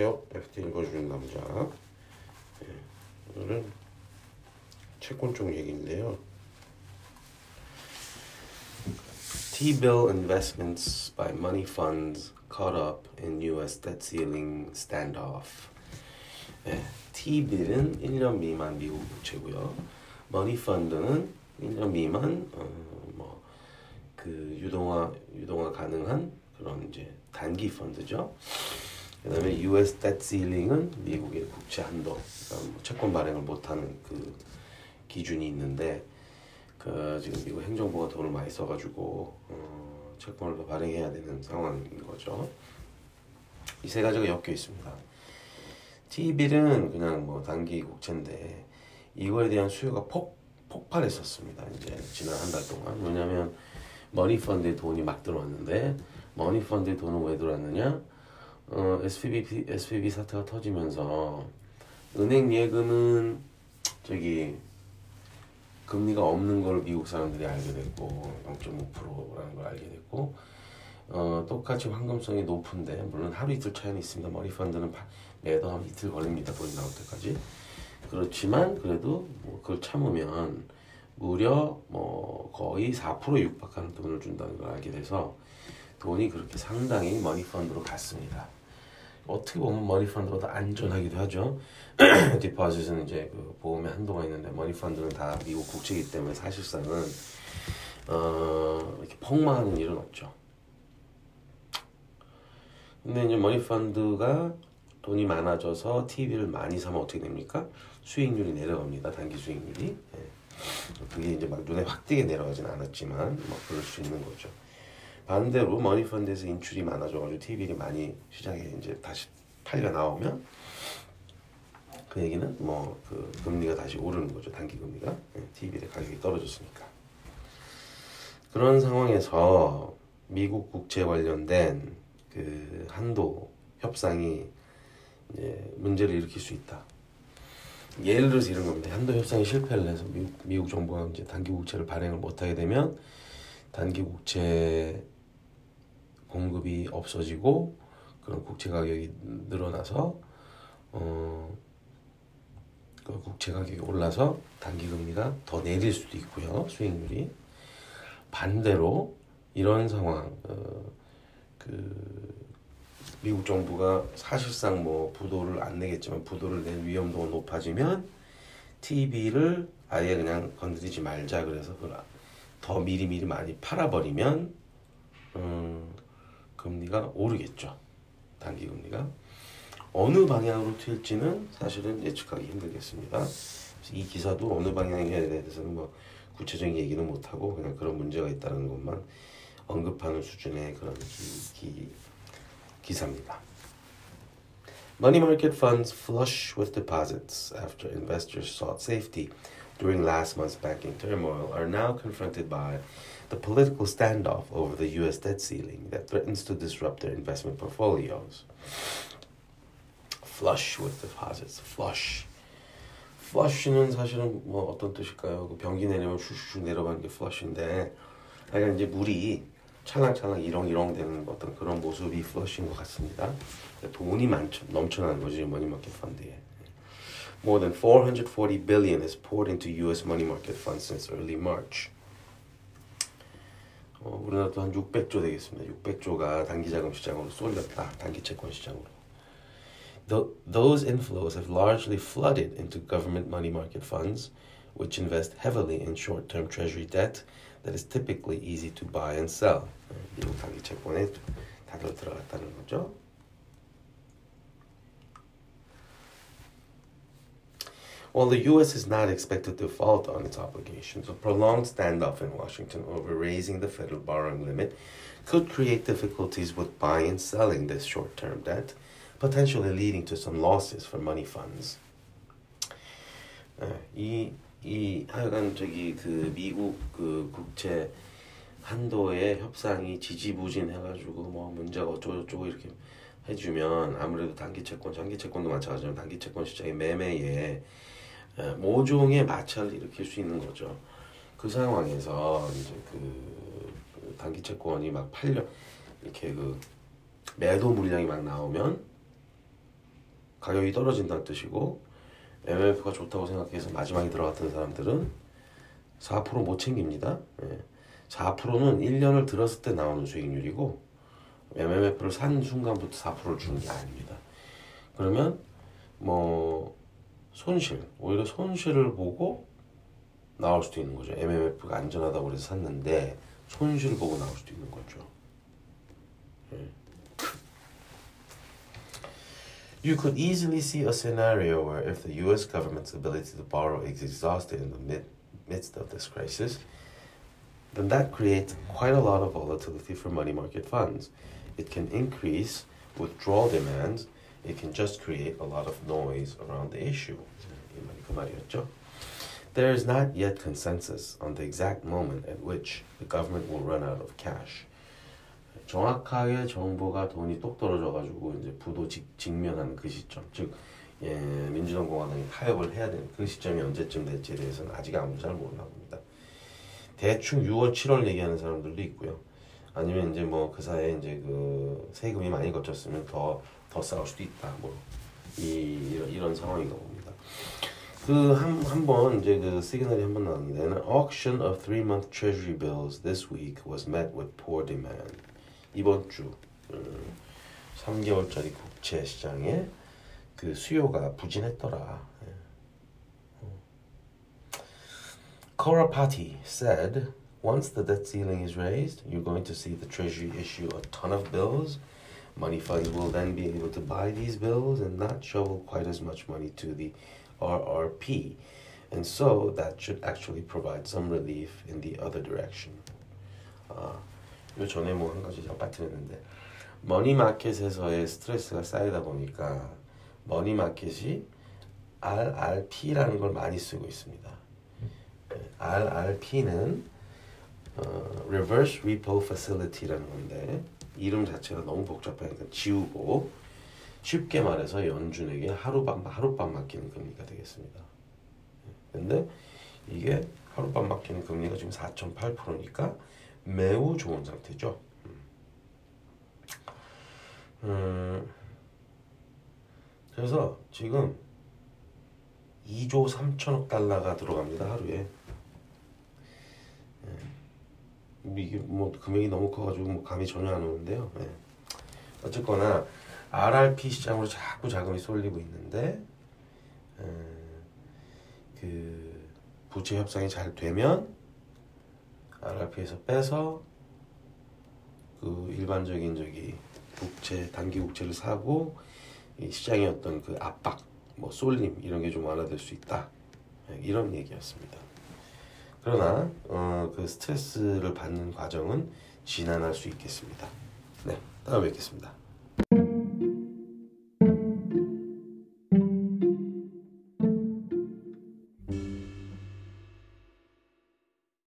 안녕하세요. FT 읽어주는 남자. 네, 오늘은 채권 쪽 얘기인데요. T-bill investments by money funds caught up in U.S. debt ceiling standoff. 네, T-bill은 1년 미만 미국 국채고요. 머니 펀드는 1년 미만 어, 뭐그 유동화 유동화 가능한 그런 이제 단기 펀드죠. 그 다음에 U.S. debt ceiling은 미국의 국채 한도, 뭐 채권 발행을 못하는 그 기준이 있는데 그 지금 미국 행정부가 돈을 많이 써가지고 어, 채권을 더 발행해야 되는 상황인 거죠. 이 세 가지가 엮여 있습니다. T-빌은 그냥 뭐 단기 국채인데 이거에 대한 수요가 폭 폭발했었습니다. 이제 지난 한 달 동안 왜냐하면 머니 펀드에 돈이 막 들어왔는데 머니 펀드에 돈은 왜 들어왔느냐? 어, SPB SPB 사태가 터지면서 은행 예금은 저기 금리가 없는 걸 미국 사람들이 알게 됐고 0.5%라는 걸 알게 됐고 어, 똑같이 황금성이 높은데 물론 하루 이틀 차이는 있습니다. 머니 펀드는 매도 한 이틀 걸립니다. 돈 나올 때까지. 그렇지만 그래도 뭐 그걸 참으면 무려 뭐 거의 4% 육박하는 돈을 준다는 걸 알게 돼서 돈이 그렇게 상당히 money fund로 갔습니다. 어떻게 보면 money fund보다 안전하기도 하죠. deposit은 이제 그 보험의 한도가 있는데 money fund는 다 미국 국채이기 때문에 사실상은 어 이렇게 폭망하는 일은 없죠. 근데 이제 money fund가 돈이 많아져서 T-bill을 많이 사면 어떻게 됩니까? 수익률이 내려갑니다. 단기 수익률이. 예. 그게 이제 막 눈에 확 띄게 내려가진 않았지만 뭐 그럴 수 있는 거죠. 반대로 머니펀드에서 인출이 많아져가지고 TV를 많이 시장에 이제 다시 팔려 나오면 그 얘기는 뭐 그 금리가 다시 오르는 거죠 단기 금리가 TV의 가격이 떨어졌으니까 그런 상황에서 미국 국채 관련된 그 한도 협상이 이제 문제를 일으킬 수 있다. 예를 들어서 이런 겁니다. 한도 협상이 실패를 해서 미국, 미국 정부가 이제 단기 국채를 발행을 못하게 되면 단기 국채 공급이 없어지고 그런 국채 가격이 늘어나서 어, 그 국채 가격이 올라서 단기 금리가 더 내릴 수도 있고요. 수익률이 반대로 이런 상황 어, 그 미국 정부가 사실상 뭐 부도를 안 내겠지만 부도를 낼 위험도가 높아지면 TV를 아예 그냥 건드리지 말자 그래서 더 미리미리 많이 팔아버리면 음, 금리가 오르겠죠. 단기 금리가. 어느 방향으로 튈지는 사실은 예측하기 힘들겠습니다. 이 기사도 어느 방향에 대해서는 뭐 구체적인 얘기는 못 하고 그냥 그런 문제가 있다는 것만 언급하는 수준의 그런 기, 기, 기사입니다. Money market funds flush with deposits after investors sought safety during last month's banking turmoil are now confronted by the political standoff over the US debt ceiling that threatens to disrupt their investment portfolios. Flush with deposits. Flush. flush는 사실은 뭐 어떤 뜻일까요? 그 변기 내리면 슈슈 내려가는 게 flush인데, 약간 이제 물이 찰랑찰랑 이렁이렁 되는 어떤 그런 모습이 플러시인 것 같습니다. 돈이 많죠. 넘쳐나는 거지 market 펀드에. More than 440 billion is poured into U.S. money market funds since early March. 어, 우리나라도 한 600조 되겠습니다. 600조가 단기 자금 시장으로 쏠렸다. 단기 채권 시장으로. The, those inflows have largely flooded into government money market funds, which invest heavily in short-term treasury debt that is typically easy to buy and sell. 미국 단기 채권에 다들 들어갔다는 거죠. While the U.S. is not expected to default on its obligations, a prolonged standoff in Washington over raising the federal borrowing limit could create difficulties with buying and selling this short term debt, potentially leading to some losses for money funds. 이, 이 하여간 저기 그 미국 그 국채 한도의 협상이 지지부진해가지고 뭐 문제가 어쩌고저쩌고 이렇게 해주면 아무래도 단기 채권, 장기 채권도 마찬가지로 단기 채권 시장의 매매에 모종의 마찰을 일으킬 수 있는 거죠. 그 상황에서 이제 그 단기 채권이 막 팔려 이렇게 그 매도 물량이 막 나오면 가격이 떨어진다는 뜻이고 MMF가 좋다고 생각해서 마지막에 들어갔던 사람들은 4%못 챙깁니다. 예. 4%는 1년을 들었을 때 나오는 수익률이고 MMF를 산 순간부터 4%를 주는 게 아닙니다. 그러면 뭐 손실 오히려 손실을 보고 나올 수도 있는 거죠. MMF가 안전하다고 해서 샀는데 손실 보고 나올 수도 있는 거죠. 예. You could easily see a scenario where if the US government's ability to borrow is exhausted in the mid, midst of this crisis, then that creates quite a lot of volatility for money market funds. It can increase withdrawal demands. It can just create a lot of noise around the issue. 그. There is not yet consensus on the exact moment at which the government will run out of cash. 정확하게 정부가 돈이 똑 떨어져가지고 이제 부도 직, 직면하는 그 시점, 즉 예, 민주당 공화당이 타협을 해야 되는 그 시점이 언제쯤 될지에 대해서는 아직 아무도 잘 모르나 봅니다. 대충 6월, 7월 얘기하는 사람들도 있고요. 아니면 이제 뭐 그 사이에 이제 그 세금이 많이 거쳤으면 더 더 싸울 수도 있다. 뭐이 이런, 이런 상황인가 봅니다. 그 한 한번 이제 그 시그널이 한번 나왔는데 An auction of three-month treasury bills this week was met with poor demand. 이번 주 음, 3개월짜리 국채 시장에 그 수요가 부진했더라. 예. Cora Party said, once the debt ceiling is raised, you're going to see the Treasury issue a ton of bills. Money funds will then be able to buy these bills and not shovel quite as much money to the RRP. And so that should actually provide some relief in the other direction. 아, 요 전에 뭐 한 가지 제가 빠뜨렸는데 머니 마켓에서의 스트레스가 쌓이다 보니까 머니 마켓이 RRP라는 걸 많이 쓰고 있습니다. RRP는 어, Reverse Repo Facility라는 건데 이름 자체가 너무 복잡하니까 지우고 쉽게 말해서 연준에게 하루밤 하룻밤 맡기는 금리가 되겠습니다. 근데 이게 하룻밤 맡기는 금리가 지금 4.8%니까 매우 좋은 상태죠. 음, 그래서 지금 2조 3천억 달러가 들어갑니다 하루에. 예. 이게 뭐 금액이 너무 커가지고 뭐 감이 전혀 안 오는데요. 예. 어쨌거나 RRP 시장으로 자꾸 자금이 쏠리고 있는데 에, 그 부채 협상이 잘 되면 RRP에서 빼서 그 일반적인 저기 국채 단기 국채를 사고 이 시장의 어떤 그 압박 뭐 쏠림 이런 게 좀 완화될 수 있다 예, 이런 얘기였습니다. 그러나 어, 그 스트레스를 받는 과정은 지난할 수 있겠습니다. 네, 다음에 뵙겠습니다.